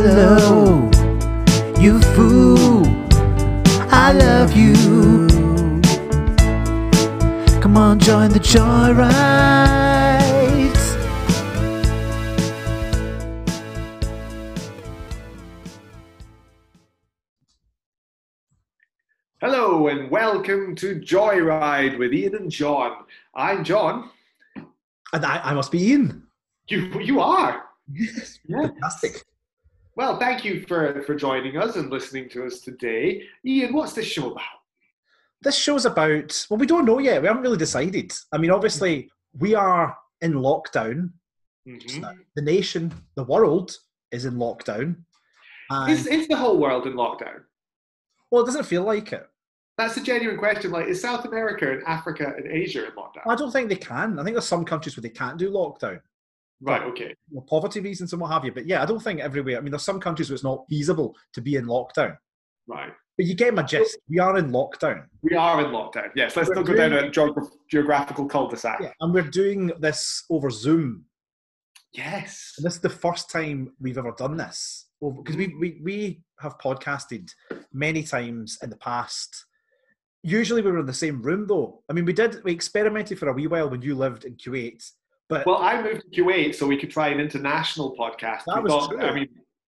Hello, you fool. I love you. Come on, join the joyride. Hello and welcome to Joyride with Ian and John. I'm John. And I, I must be Ian. You you are. Yes, Yeah. fantastic. Well, thank you for for joining us and listening to us today. Ian, what's this show about? This show's about, well, we don't know yet. We haven't really decided. I mean, obviously, we are in lockdown. Mhm. The nation, the world is in lockdown. Is is the whole world in lockdown? well, it doesn't feel like it. That's a genuine question. Like, is South America and Africa and Asia in lockdown? I don't think they can. I think there's some countries where they can't do lockdown. Right. Okay. for poverty reasons and what have you. But yeah, I don't think everywhere. I mean, there's some countries where it's not feasible to be in lockdown. Right. But you get my gist. We are in lockdown. We are in lockdown. Yes. Let's We're not go down a geog- geographical cul-de-sac. Yeah. And we're doing this over Zoom. Yes. And this is the first time we've ever done this. Because we, we, we have podcasted many times in the past. Usually we were in the same room though. I mean, we did, we experimented for a wee while when you lived in Kuwait. But Well, I moved to Kuwait so we could try an international podcast. That We was true. I mean,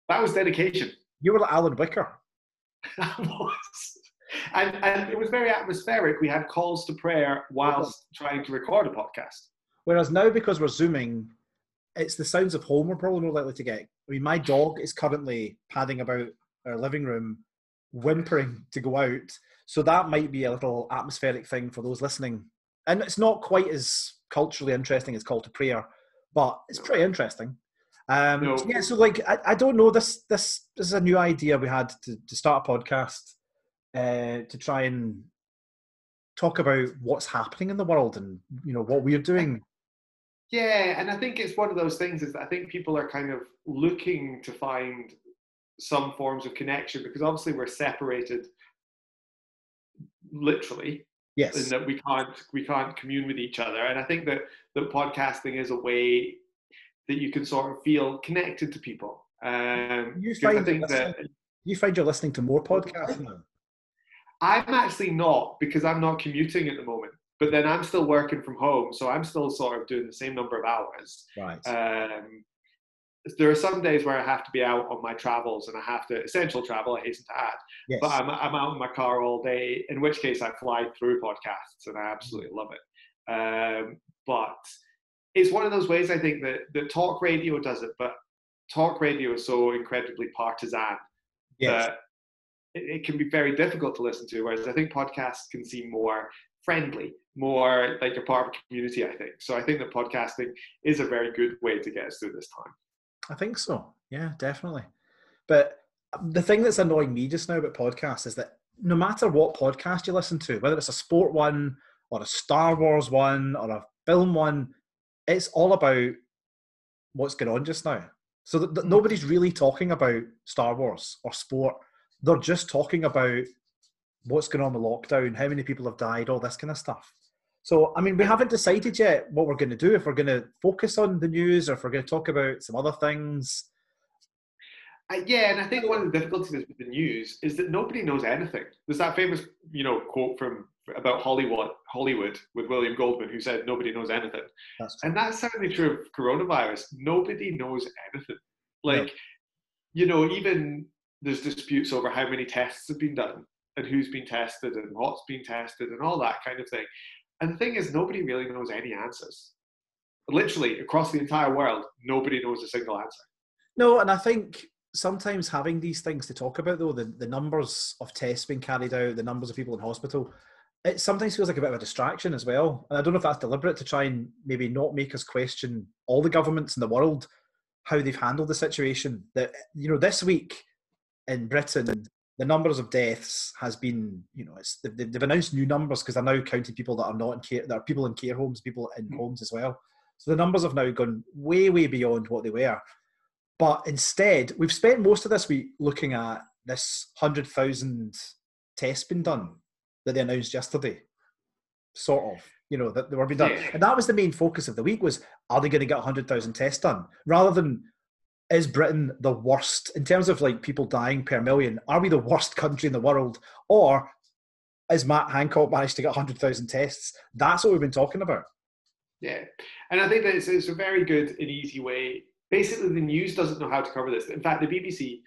that was dedication. you were like Alan Whicker. That was. And, and it was very atmospheric. We had calls to prayer whilst trying to record a podcast. Whereas now, because we're zooming, it's the sounds of home we're probably more likely to get. I mean, my dog is currently padding about our living room, whimpering to go out. So that might be a little atmospheric thing for those listening. And it's not quite as culturally interesting as called to Prayer, but it's pretty interesting. Um, No. Yeah, so like I, I don't know. This this this is a new idea we had to, to start a podcast uh, to try and talk about what's happening in the world and you know what we're doing Yeah, and I think it's one of those things is that I think people are kind of looking to find some forms of connection because obviously we're separated literally Yes. in that we can't we can't commune with each other and i think that that podcasting is a way that you can sort of feel connected to people um You find that you find you're listening to more podcasts now. i'm actually not because i'm not commuting at the moment but then i'm still working from home so i'm still sort of doing the same number of hours Right. um there are some days where I have to be out on my travels and I have to essential travel, I hasten to add. yes. But I'm, I'm out in my car all day, in which case I fly through podcasts and I absolutely love it. Um, but it's one of those ways I think that, that talk radio does it, but talk radio is so incredibly partisan yes. that it, it can be very difficult to listen to. Whereas I think podcasts can seem more friendly, more like you're part of a community, I think. So I think that podcasting is a very good way to get us through this time. I think so. Yeah, definitely. But the thing that's annoying me just now about podcasts is that no matter what podcast you listen to, whether it's a sport one or a Star Wars one or a film one, it's all about what's going on just now. So that, that hmm. nobody's really talking about Star Wars or sport. They're just talking about what's going on with lockdown, how many people have died, all this kind of stuff. So, I mean, we haven't decided yet what we're going to do, if we're going to focus on the news or if we're going to talk about some other things. Uh, yeah, and I think one of the difficulties with the news is that nobody knows anything. There's that famous, you know, quote from about Hollywood, Hollywood with William Goldman, who said nobody knows anything, That's and that's certainly true of coronavirus. Nobody knows anything. Like, you know, even there's disputes over how many tests have been done and who's been tested and what's been tested and all that kind of thing. And the thing is, nobody really knows any answers. Literally across the entire world, nobody knows a single answer. No, and I think sometimes having these things to talk about, though, the, the numbers of tests being carried out, the numbers of people in hospital, it sometimes feels like a bit of a distraction as well. And I don't know if that's deliberate to try and maybe not make us question all the governments in the world how they've handled the situation. That you know, this week in Britain, the numbers of deaths has been, you know, it's they've, they've announced new numbers because they're now counting people that are not in care, that are people in care homes, people in Mm. homes as well. So the numbers have now gone way, way beyond what they were. But instead, we've spent most of this week looking at this 100,000 tests been done that they announced yesterday. Sort of, you know, that they were being done. Yeah. And that was the main focus of the week was, are they going to get 100,000 tests done? Rather than is Britain the worst in terms of like people dying per million? Are we the worst country in the world, or is Matt Hancock managed to get 100,000 tests? That's what we've been talking about. Yeah, and I think that it's, it's a very good and easy way. Basically, the news doesn't know how to cover this. In fact, the BBC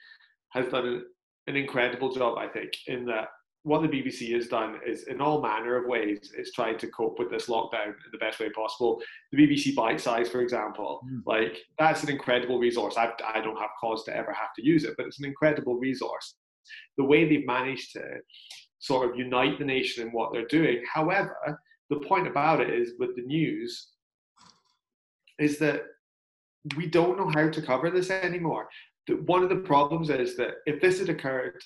has done an, an incredible job, I think, in that what the BBC has done is, in all manner of ways, it's tried to cope with this lockdown in the best way possible. The BBC Bitesize, for example, mm. like that's an incredible resource. I, I don't have cause to ever have to use it, but it's an incredible resource. The way they've managed to sort of unite the nation in what they're doing. However, the point about it is with the news is that we don't know how to cover this anymore. One of the problems is that if this had occurred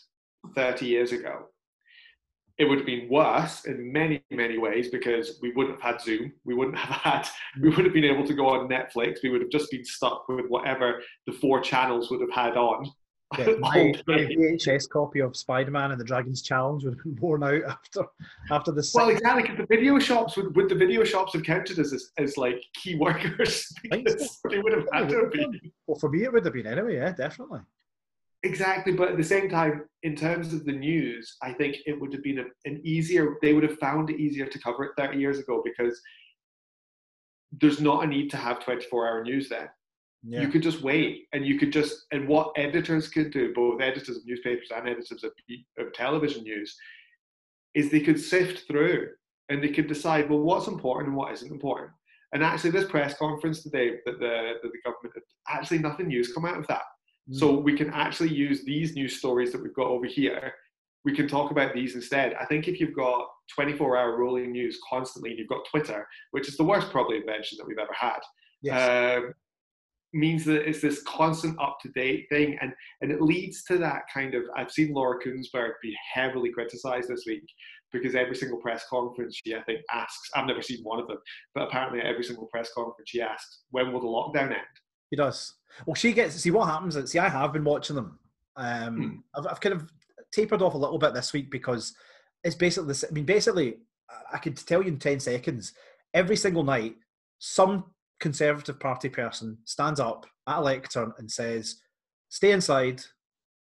30 years ago, it would have been worse in many, many ways because we wouldn't have had Zoom. We wouldn't have had, we would have been able to go on Netflix. We would have just been stuck with whatever the four channels would have had on. Yeah, my, my, VHS copy of Spider-Man and the Dragon's Challenge would have been worn out after after the. Well, exactly. The video shops would, would the video shops have counted as as, as like key workers? Because they would have had to be. Well, for me, it would have been anyway. Yeah, definitely. Exactly, but at the same time, in terms of the news, I think it would have been a, an easier. They would have found it easier to cover it 30 years ago because there's not a need to have 24-hour news then. Yeah. You could just wait, and you could just and what editors could do, both editors of newspapers and editors of, of television news, is they could sift through and they could decide well what's important and what isn't important. And actually, this press conference today that the that the government had actually nothing news come out of that. Mm. So we can actually use these news stories that we've got over here. We can talk about these instead. I think if you've got 24-hour rolling news constantly, and you've got Twitter, which is the worst probably invention that we've ever had. Yes. Um, means that it's this constant up to date thing and and it leads to that kind of I've seen Laura Kuenssberg be heavily criticized this week because every single press conference she I think asks I've never seen one of them but apparently at every single press conference she asks when will the lockdown end he does well she gets see what happens is see I have been watching them um hmm. I've, I've kind of tapered off a little bit this week because it's basically this I mean basically I could tell you in 10 seconds every single night some Conservative Party person stands up at a lectern and says, stay inside,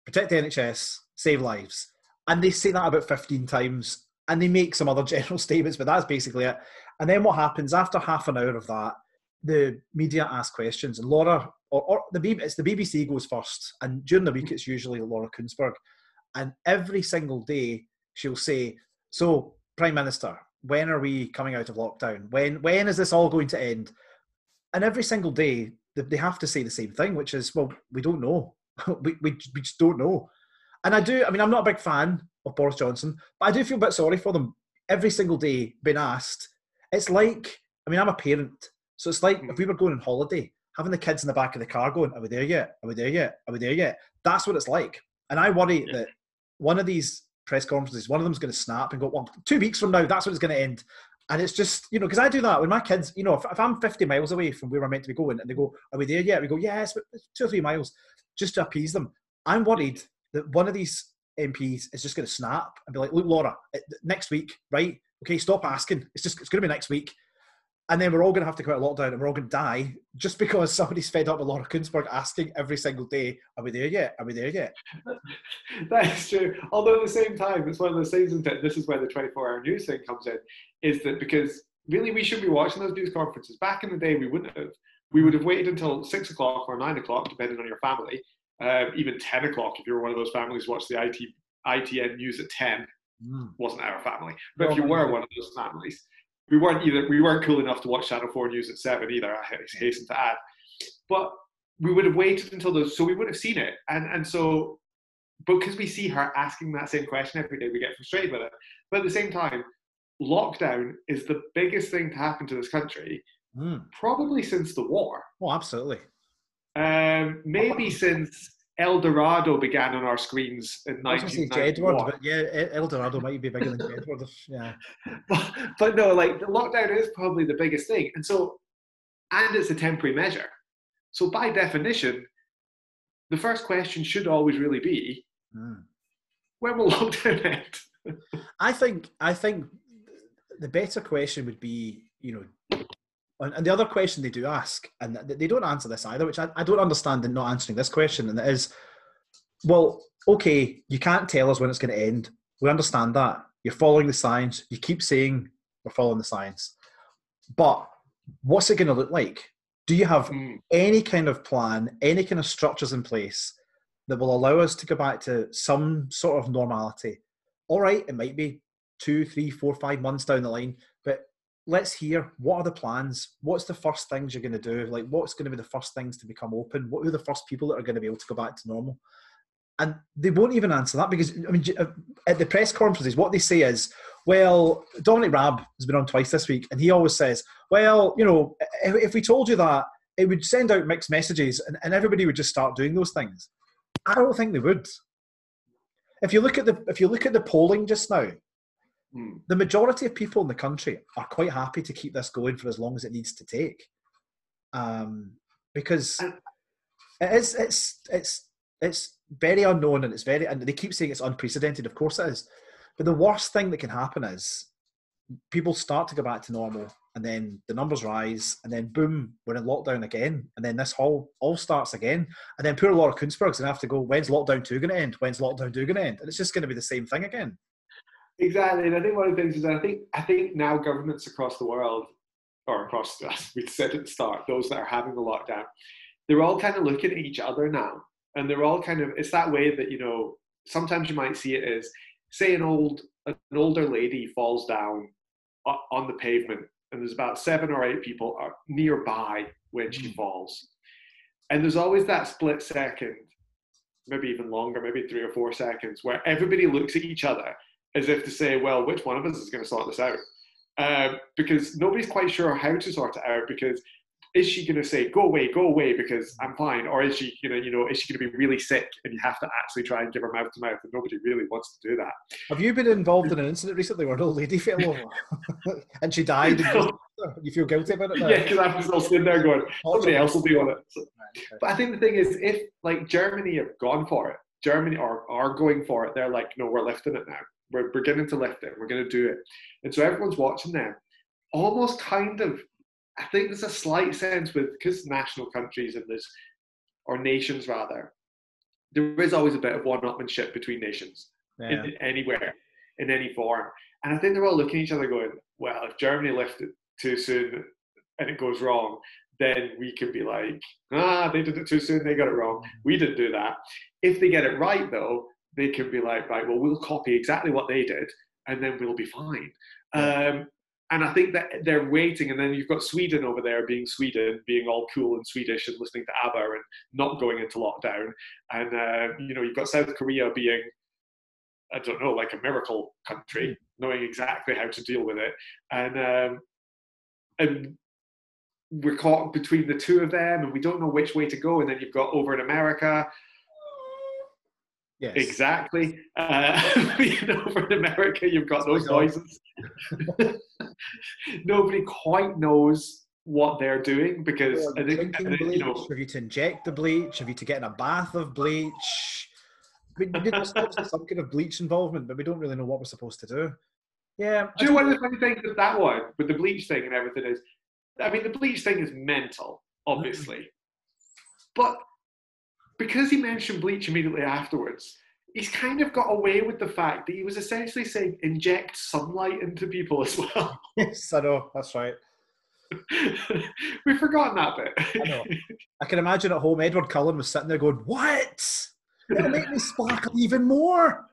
protect the NHS, save lives. And they say that about 15 times and they make some other general statements, but that's basically it. And then what happens after half an hour of that, the media ask questions, and Laura, or, or the it's the BBC goes first, and during the week mm-hmm. it's usually Laura Kuenssberg, and every single day she'll say, "So, Prime Minister, when are we coming out of lockdown? When when is this all going to end?" and every single day they have to say the same thing, which is, well, we don't know. we, we, we just don't know. And I do, I mean, I'm not a big fan of Boris Johnson, but I do feel a bit sorry for them every single day being asked. It's like, I mean, I'm a parent. So it's like if mm. we were going on holiday, having the kids in the back of the car going, Are we there yet? Are we there yet? Are we there yet? That's what it's like. And I worry yeah. that one of these press conferences, one of them's going to snap and go, Well, two weeks from now, that's what it's going to end. And it's just, you know, because I do that with my kids, you know, if, if, I'm 50 miles away from where we're meant to be going and they go, Are we there yet? We go, Yes, but two or three miles, just to appease them. I'm worried that one of these MPs is just going to snap and be like, Look, Laura, next week, right? Okay, stop asking. It's just, it's going to be next week. And then we're all going to have to come out lockdown and we're all going to die just because somebody's fed up with Laura Kuenssberg asking every single day, Are we there yet? Are we there yet? that is true. Although at the same time, it's one of those things, that this is where the 24 hour news thing comes in is that because really we should be watching those news conferences. Back in the day, we wouldn't have. We would have waited until six o'clock or nine o'clock, depending on your family, uh, even 10 o'clock if you were one of those families watch the IT, ITN news at 10. Mm. Wasn't our family. But if you were one of those families, we weren't either, we weren't cool enough to watch Channel 4 news at 7 either, I hasten to add. But we would have waited until those, so we would have seen it. And, and so, because we see her asking that same question every day, we get frustrated with it. But at the same time, lockdown is the biggest thing to happen to this country, mm. probably since the war. Oh, absolutely. Um, maybe since Eldorado began on our screens in 1991. but yeah, Eldorado might be bigger than Jedward. Yeah. But, but no, like the lockdown is probably the biggest thing. And so, and it's a temporary measure. So by definition, the first question should always really be, mm. when will lockdown end? I think I think the better question would be, you know, and the other question they do ask, and they don't answer this either, which I, I don't understand in not answering this question, and it is, well, okay, you can't tell us when it's going to end. We understand that. You're following the science. You keep saying we're following the science. But what's it going to look like? Do you have mm. any kind of plan, any kind of structures in place that will allow us to go back to some sort of normality? All right, it might be two, three, four, five months down the line, let's hear what are the plans? What's the first things you're going to do? Like, what's going to be the first things to become open? What are the first people that are going to be able to go back to normal? and they won't even answer that because I mean, uh, at the press conferences, what they say is, "Well, Dominic Raab has been on twice this week, and he always says, well, you know, if, if we told you that, it would send out mixed messages, and, and everybody would just start doing those things." I don't think they would. If you look at the if you look at the polling just now, hmm. the majority of people in the country are quite happy to keep this going for as long as it needs to take, um, because it is it's it's it's very unknown and it's very and they keep saying it's unprecedented. Of course it is. But the worst thing that can happen is people start to go back to normal and then the numbers rise and then boom, we're in lockdown again. And then this whole all starts again. And then poor Laura Kuenssberg's gonna have to go, when's lockdown two gonna end? When's lockdown two gonna end? And it's just gonna be the same thing again. Exactly. And I think one of the things is I think I think now governments across the world or across as we said at the start, those that are having the lockdown, they're all kind of looking at each other now and they're all kind of it's that way that you know sometimes you might see it as say an old an older lady falls down on the pavement and there's about seven or eight people are nearby when she mm. falls and there's always that split second maybe even longer maybe three or four seconds where everybody looks at each other as if to say well which one of us is going to sort this out? Uh, because nobody's quite sure how to sort it out because is she going to say go away go away because i'm fine? Or is she going to you know is she going to be really sick and you have to actually try and give her mouth to mouth and nobody really wants to do that? Have you been involved in an incident recently where an old lady fell over and she died and you feel guilty about it now? yeah because i'm still sitting there going somebody else will deal with it. But i think the thing is if like germany have gone for it germany are, are going for it they're like no we're lifting it now we're beginning to lift it we're going to do it and so everyone's watching them almost kind of I think there's a slight sense with because national countries and there's or nations rather, there is always a bit of one-upmanship between nations yeah. in, anywhere in any form, and I think they're all looking at each other going, "Well, if Germany left it too soon and it goes wrong, then we can be like, ah, they did it too soon, they got it wrong. We didn't do that. If they get it right, though, they can be like, right, well, we'll copy exactly what they did, and then we'll be fine. Um, and I think that they're waiting, and then you've got Sweden over there being Sweden, being all cool and Swedish and listening to ABBA and not going into lockdown, and uh, you know you've got South Korea being, I don't know, like a miracle country, knowing exactly how to deal with it, and um, and we're caught between the two of them, and we don't know which way to go, and then you've got over in America Yes. Exactly. Uh, you know, for America, you've got those noises. Nobody quite knows what they're doing because I think, I think, you know, for you to inject the bleach, Have you to get in a bath of bleach. I mean, you know, some kind of bleach involvement, but we don't really know what we're supposed to do. Yeah. Do you know one of the funny things with that one, with the bleach thing and everything is, I mean, the bleach thing is mental, obviously, but because he mentioned bleach immediately afterwards, he's kind of got away with the fact that he was essentially saying inject sunlight into people as well. Yes, I know, that's right. We've forgotten that bit. I know. I can imagine at home Edward Cullen was sitting there going, What? It'll make me sparkle even more.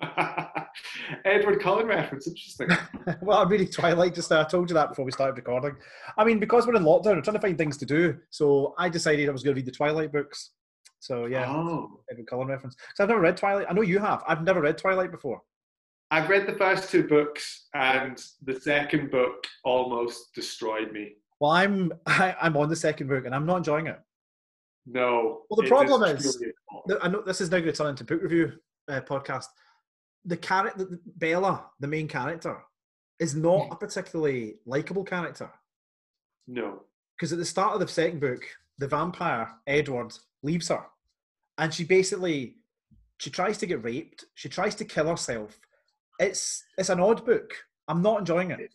Edward Cullen reference, interesting. well, I'm reading Twilight just now. I told you that before we started recording. I mean, because we're in lockdown, I'm trying to find things to do. So I decided I was going to read the Twilight books. So yeah, oh. Edward Cullen reference. So I've never read Twilight. I know you have. I've never read Twilight before. I've read the first two books, and the second book almost destroyed me. Well, I'm I, am i am on the second book, and I'm not enjoying it. No. Well, the problem is, I know this is now going to turn into book review uh, podcast the character Bella, the main character, is not a particularly likable character. No, because at the start of the second book, the vampire Edward leaves her, and she basically she tries to get raped. She tries to kill herself. It's it's an odd book. I'm not enjoying it.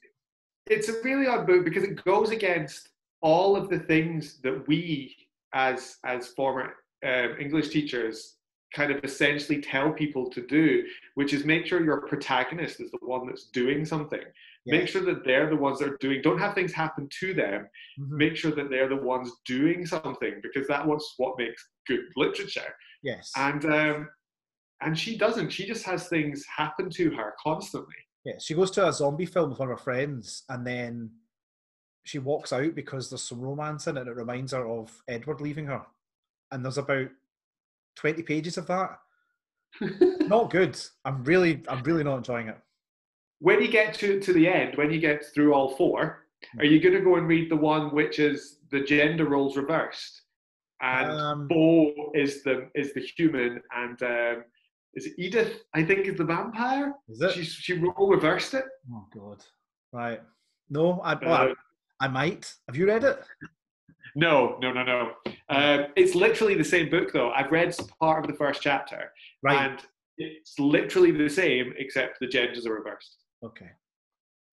it's a really odd book because it goes against all of the things that we, as as former um, English teachers, kind of essentially tell people to do, which is make sure your protagonist is the one that's doing something. Yes. Make sure that they're the ones that are doing. Don't have things happen to them. Mm-hmm. Make sure that they're the ones doing something because that was what makes good literature. Yes. And um, and she doesn't. She just has things happen to her constantly. Yeah, she goes to a zombie film with one of her friends, and then she walks out because there's some romance in it. And it reminds her of Edward leaving her, and there's about twenty pages of that. not good. I'm really, I'm really not enjoying it. When you get to to the end, when you get through all four, are you going to go and read the one which is the gender roles reversed, and um, Bo is the is the human, and um, is it Edith? I think is the vampire. Is it? She she role reversed it. Oh God! Right. No, I well, uh, I, I might. Have you read it? No, no, no, no. Um, it's literally the same book, though. I've read part of the first chapter, right. and it's literally the same, except the genders are reversed. Okay.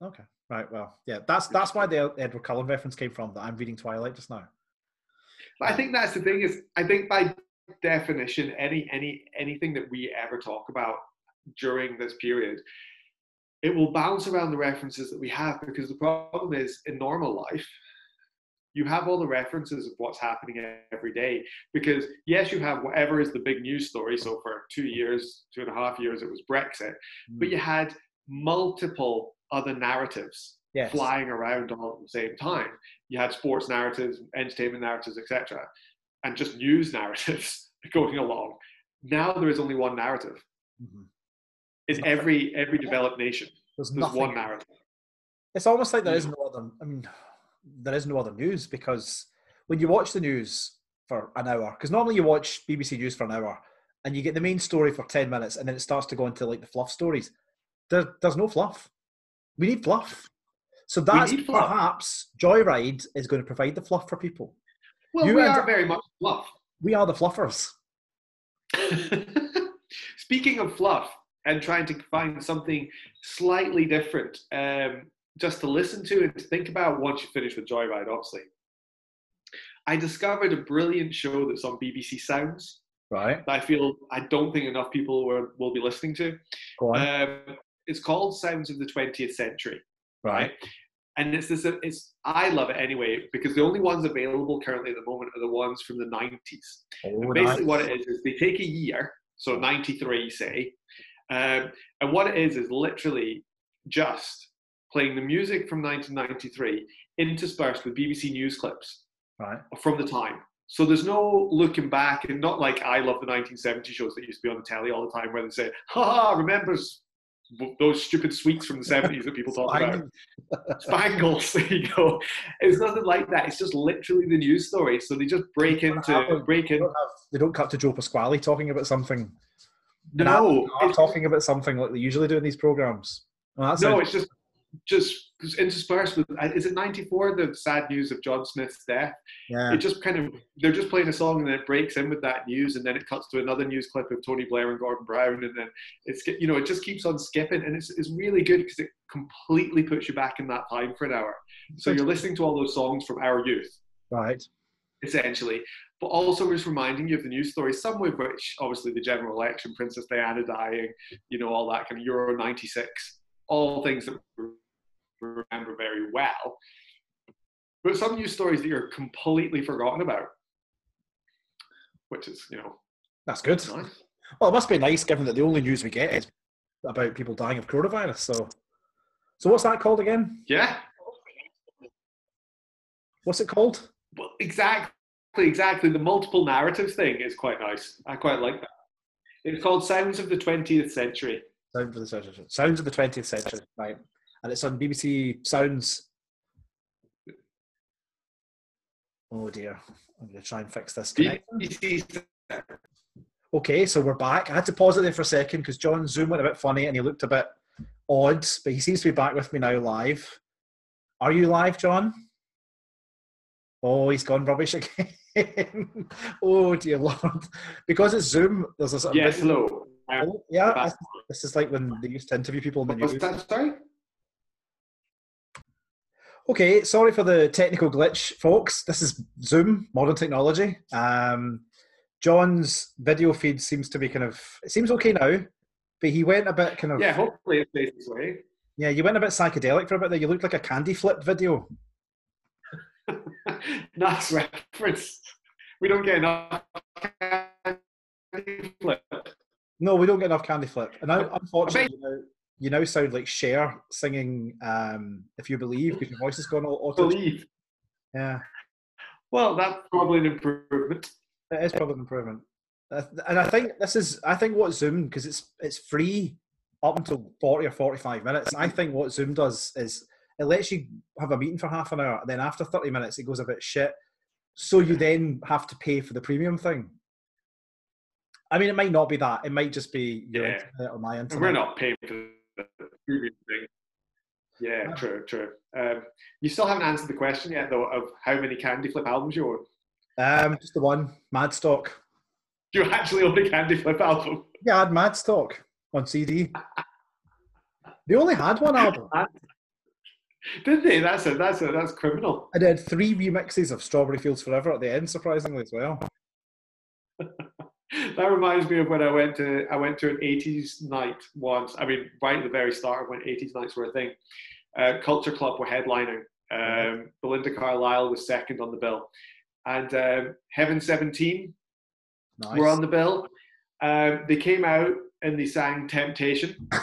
Okay. Right. Well, yeah. That's that's why the Edward Cullen reference came from. That I'm reading Twilight just now. But I think that's the thing is I think by definition, any any anything that we ever talk about during this period, it will bounce around the references that we have because the problem is in normal life, you have all the references of what's happening every day. Because yes, you have whatever is the big news story. So for two years, two and a half years, it was Brexit, mm. but you had multiple other narratives yes. flying around all at the same time. You had sports narratives, entertainment narratives, etc and just news narratives going along. Now there is only one narrative. Mm-hmm. In every every developed nation, there's, there's one narrative. It's almost like there is no other. I mean, there is no other news because when you watch the news for an hour, because normally you watch BBC News for an hour and you get the main story for ten minutes, and then it starts to go into like the fluff stories. There, there's no fluff. We need fluff. So that's perhaps Joyride is going to provide the fluff for people. Well, you we are very much fluff. We are the fluffers. Speaking of fluff and trying to find something slightly different, um, just to listen to and to think about once you finish with Joyride, obviously. I discovered a brilliant show that's on BBC Sounds. Right. I feel I don't think enough people will, will be listening to. Go on. Um, it's called Sounds of the 20th Century. Right and it's this it's i love it anyway because the only ones available currently at the moment are the ones from the 90s oh, basically nice. what it is is they take a year so 93 say um, and what it is is literally just playing the music from 1993 interspersed with bbc news clips right. from the time so there's no looking back and not like I love the 1970 shows that used to be on the telly all the time where they say, ha ha, remembers those stupid sweets from the 70s that people talk about. Spangles, there you go. It's nothing like that. It's just literally the news story. So they just break into have, break in. They don't, have, they don't cut to Joe Pasquale talking about something. No, talking about something like they usually do in these programs. Well, no, it's just just interspersed with is it 94 the sad news of john smith's death? Yeah. It just kind of they're just playing a song and then it breaks in with that news and then it cuts to another news clip of tony blair and gordon brown and then it's you know it just keeps on skipping and it's, it's really good because it completely puts you back in that time for an hour. So you're listening to all those songs from our youth. Right. Essentially. But also just reminding you of the news stories, some of which obviously the general election, Princess Diana dying, you know, all that kind of Euro 96, all things that remember very well. But some news stories that you're completely forgotten about, which is, you know, that's good. Nice. Well, it must be nice given that the only news we get is about people dying of coronavirus. So, so what's that called again? Yeah. What's it called? Well, exactly, exactly. The multiple narratives thing is quite nice. I quite like that. It's called Sounds of the 20th Century. Sounds of the 20th century. Sounds of the 20th century. Right and it's on BBC Sounds. Oh dear, I'm going to try and fix this. Okay, so we're back. I had to pause it there for a second because John's Zoom went a bit funny and he looked a bit odd, but he seems to be back with me now live. Are you live, John? Oh, he's gone rubbish again. oh dear lord! Because it's Zoom, there's a sort of yes, hello. Oh, yeah, this is like when they used to interview people in the news. That, sorry. Okay, sorry for the technical glitch, folks. This is Zoom, modern technology. Um, John's video feed seems to be kind of it seems okay now, but he went a bit kind of Yeah, hopefully it stays this way. yeah. You went a bit psychedelic for a bit there. You looked like a candy flip video. nice reference. We don't get enough candy flip. No, we don't get enough candy flip. And I unfortunately, now, you now sound like Cher singing um, "If You Believe" because your voice has gone all auto. Believe. Yeah, Well, that's probably an improvement. it is probably an improvement. And I think this is, I think what Zoom because it's it's free up until forty or forty-five minutes. I think what Zoom does is it lets you have a meeting for half an hour, and then after thirty minutes, it goes a bit shit. So you then have to pay for the premium thing. I mean, it might not be that. It might just be your Yeah. internet or my internet. we're not paying for premium thing. Yeah, true, true. Um, you still haven't answered the question yet, though, of how many Candy Flip albums you own. Um, just the one, Madstock. Do you actually own a Candy Flip album? Yeah, I had Madstock on CD. They only had one album. Did they? That's a, that's a, that's criminal. I did three remixes of Strawberry Fields Forever at the end, surprisingly as well. That reminds me of when I went to I went to an '80s night once. I mean, right at the very start of when '80s nights were a thing. Uh, Culture Club were headlining. Um, Belinda Carlisle was second on the bill, and um, Heaven 17 Nice. were on the bill. Um, they came out and they sang Temptation.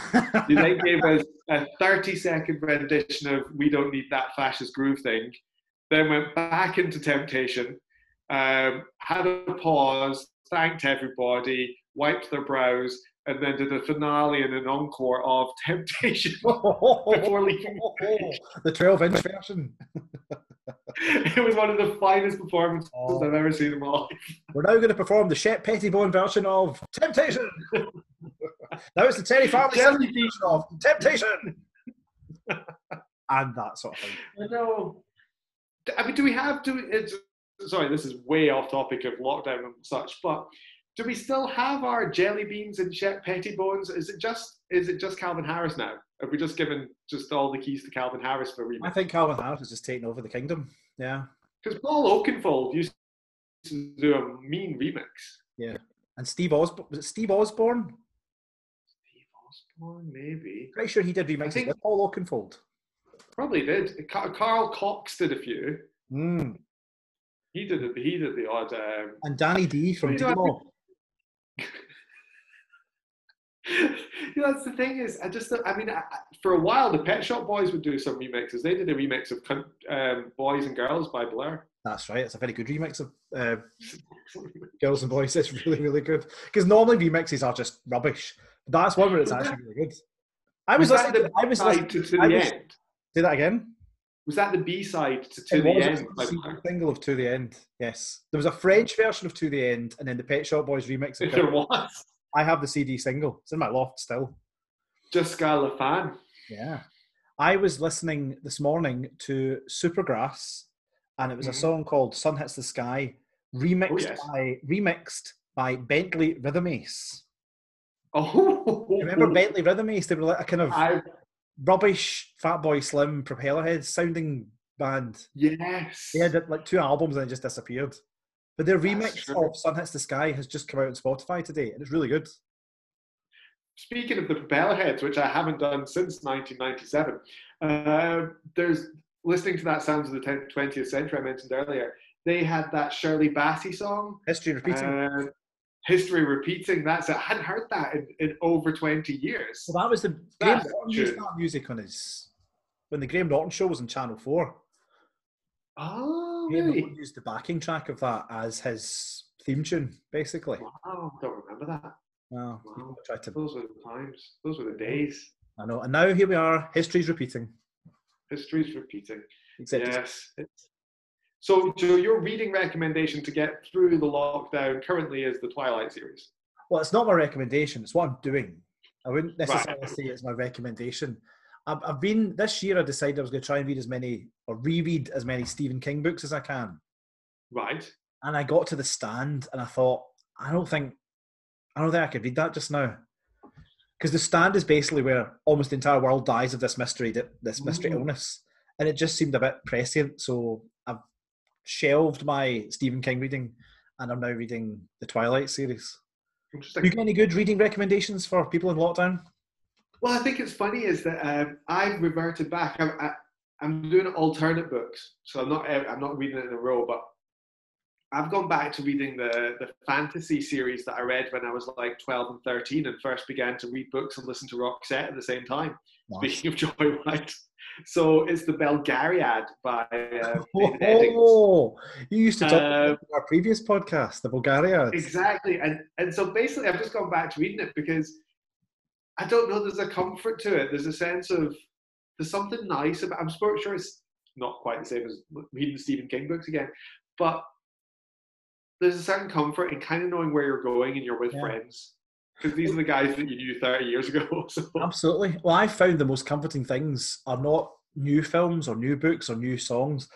They then gave us a 30 second rendition of We Don't Need That Fascist Groove thing, then went back into Temptation, um, had a pause, thanked everybody, wiped their brows, and then did a finale and an encore of Temptation before leaving. the 12 inch version. It was one of the finest performances Oh. I've ever seen in my life. We're now going to perform the Shep Pettibone version of Temptation. now it's the Terry Farley version of Temptation. and that sort of thing. I know. I mean, do we have to? Sorry, this is way off topic of lockdown and such, but do we still have our jelly beans and Shep Pettibones? Is it just is it just Calvin Harris now? Have we just given just all the keys to Calvin Harris for remix? I think Calvin Harris has just taken over the kingdom. Yeah. Because Paul Oakenfold used to do a mean remix. Yeah, and Steve Osborne. Was it Steve Osborne? Steve Osborne, maybe. Pretty sure he did remixes think- with Paul Oakenfold. Probably did. Carl Cox did a few. Mm. He did it. He did the odd. Um, And Danny D from I Demo. you know, that's the thing is, I just, I mean, I, I- for a while, the Pet Shop Boys would do some remixes. They did a remix of um, Boys and Girls by Blur. That's right. It's a very good remix of uh, Girls and Boys. It's really, really good. Because normally remixes are just rubbish. But that's one where it's actually really good. I was, Was listening. To, I was listening. to, to I the was- end? Say that again. Was that the B side to, to It the end? was by single of To the End. Yes, there was a French version of To the End, and then the Pet Shop Boys remix. Of There was. I have the CD single. It's in my loft still. Just Scarlet Fan. Yeah. I was listening this morning to Supergrass, and it was a Mhm. song called "Sun Hits the Sky," remixed yes. by remixed by Bentley Rhythm Ace. Oh, Remember Bentley Rhythm Ace? They were like a kind of I, rubbish Fatboy Slim propeller Propellerhead sounding band. yes. They had like two albums and it just disappeared. But their remix of "Sun Hits the Sky" has just come out on Spotify today, and it's really good. Speaking of the Propellerheads, which I haven't done since 1997, uh, there's listening to that Sounds of the 10th, 20th Century I mentioned earlier. They had that Shirley Bassey song, History repeating. uh, History Repeating. That's it. I hadn't heard that in, in over 20 years. well, that was the Graham used that music on his when the Graham Norton show was on Channel Four. Oh, Graham really? Norton used the backing track of that as his theme tune, basically. Wow, I don't remember that. Wow. to. Those were the times. Those were the days. I know, and now here we are. History's repeating. History's repeating. Except Yes. It's, so, Joe, your reading recommendation to get through the lockdown currently is the Twilight series. well, it's not my recommendation. It's what I'm doing. I wouldn't necessarily Right. say it's my recommendation. I've, I've been this year. I decided I was going to try and read as many or reread as many Stephen King books as I can. Right. And I got to the stand, and I thought, I don't think, I don't think I could read that just now. Because the stand is basically where almost the entire world dies of this mystery, this mystery Mm. illness, and it just seemed a bit prescient. So shelved my Stephen King reading, and I'm now reading the Twilight series. Interesting. You got any good reading recommendations for people in lockdown? Well, I think it's funny is that um, I've reverted back. I'm, I, I'm doing alternate books, so I'm not I'm not reading it in a row, but I've gone back to reading the the fantasy series that I read when I was like 12 and 13, and first began to read books and listen to Roxette at the same time. Nice. Speaking of Joy White. so it's the Belgariad by uh, David Eddings. Oh, you used to talk Um, about our previous podcast, the Bulgaria. Exactly, and and so basically, I've just gone back to reading it because I don't know. There's a comfort to it. There's a sense of there's something nice about. I'm sure sure it's not quite the same as reading Stephen King books again, but there's a certain comfort in kind of knowing where you're going and you're with Yeah. friends because these are the guys that you knew 30 years ago. So Absolutely. Well, I found the most comforting things are not new films or new books or new songs.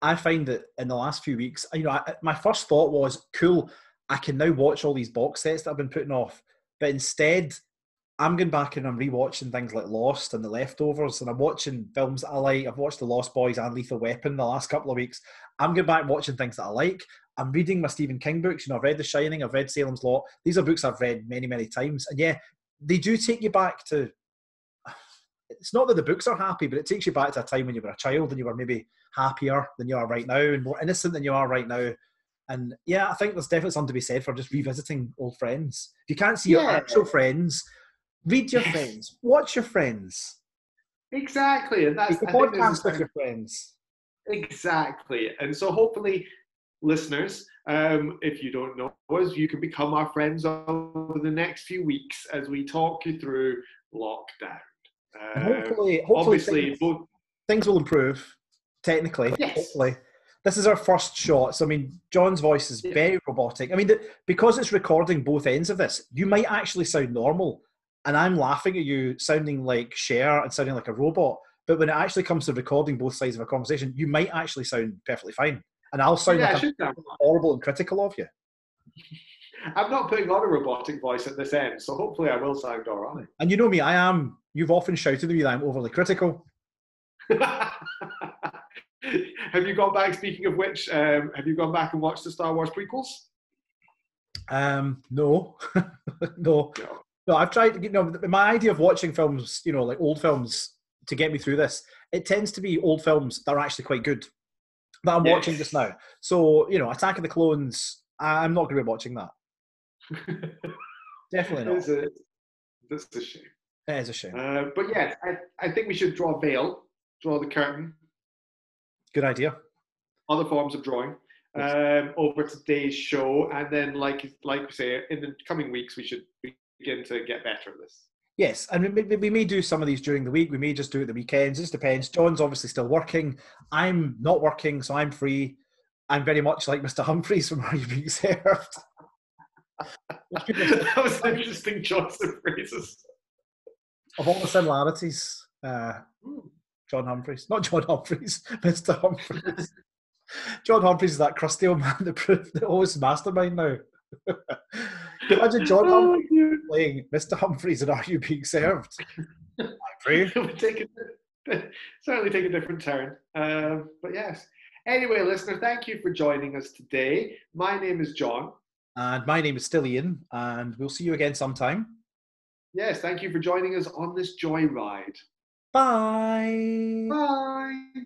I find that in the last few weeks, you know, I, my first thought was, cool, I can now watch all these box sets that I've been putting off. But instead, I'm going back and I'm rewatching things like Lost and The Leftovers, and I'm watching films that I like. I've watched The Lost Boys and Lethal Weapon the last couple of weeks. I'm going back and watching things that I like. I'm reading my Stephen King books. You know, I've read The Shining, I've read Salem's Lot. These are books I've read many, many times. And yeah, they do take you back to. It's not that the books are happy, but it takes you back to a time when you were a child and you were maybe happier than you are right now and more innocent than you are right now. And yeah, I think there's definitely something to be said for just revisiting old friends. If you can't see your actual friends, read your friends, watch your friends, exactly, and that's make a I think there's a podcast with your friends. Exactly. And so hopefully, listeners, um, if you don't know us, you can become our friends over the next few weeks as we talk you through lockdown. Um, hopefully, hopefully obviously, things, both, things will improve. Technically, Yes. hopefully. This is our first shot, so I mean, John's voice is Yeah. very robotic. I mean, the, because it's recording both ends of this, you might actually sound normal, and I'm laughing at you sounding like Cher and sounding like a robot. But when it actually comes to recording both sides of a conversation, you might actually sound perfectly fine, and I'll sound yeah, like I'm horrible and critical of you. I'm not putting on a robotic voice at this end, so hopefully I will sound all right. And you know me, I am. You've often shouted at me that I'm overly critical. have you gone back? Speaking of which, um, have you gone back and watched the Star Wars prequels? Um, no, no, No. no. I've tried. To get, you know, my idea of watching films, you know, like old films, to get me through this, it tends to be old films that are actually quite good that I'm Yes. watching just now. So, you know, Attack of the Clones. I'm not going to be watching that. Definitely not. It's a, that's a shame. It is a shame. Uh, but yes, I, I think we should draw a veil, draw the curtain, Good idea. other forms of drawing um, over today's show, and then, like like we say, in the coming weeks, we should begin to get better at this. Yes, and we, we, we may do some of these during the week. We may just do it the weekends. It just depends. John's obviously still working. I'm not working, so I'm free. I'm very much like Mr. Humphries from Are You Being Served? Which people say, that was an interesting choice of phrases. of all the similarities, uh, John Humphrys, not John Humphrys, Mr. Humphries. John Humphrys is that crusty old man that proved the host mastermind now. Imagine John Oh, Humphrys dear. playing Mr. Humphries and Are You Being Served? Free. it would take a, certainly take a different turn. Um, but yes. Anyway, listener, thank you for joining us today. My name is John. And my name is still Ian, and we'll see you again sometime. Yes, thank you for joining us on this joyride. Bye. Bye.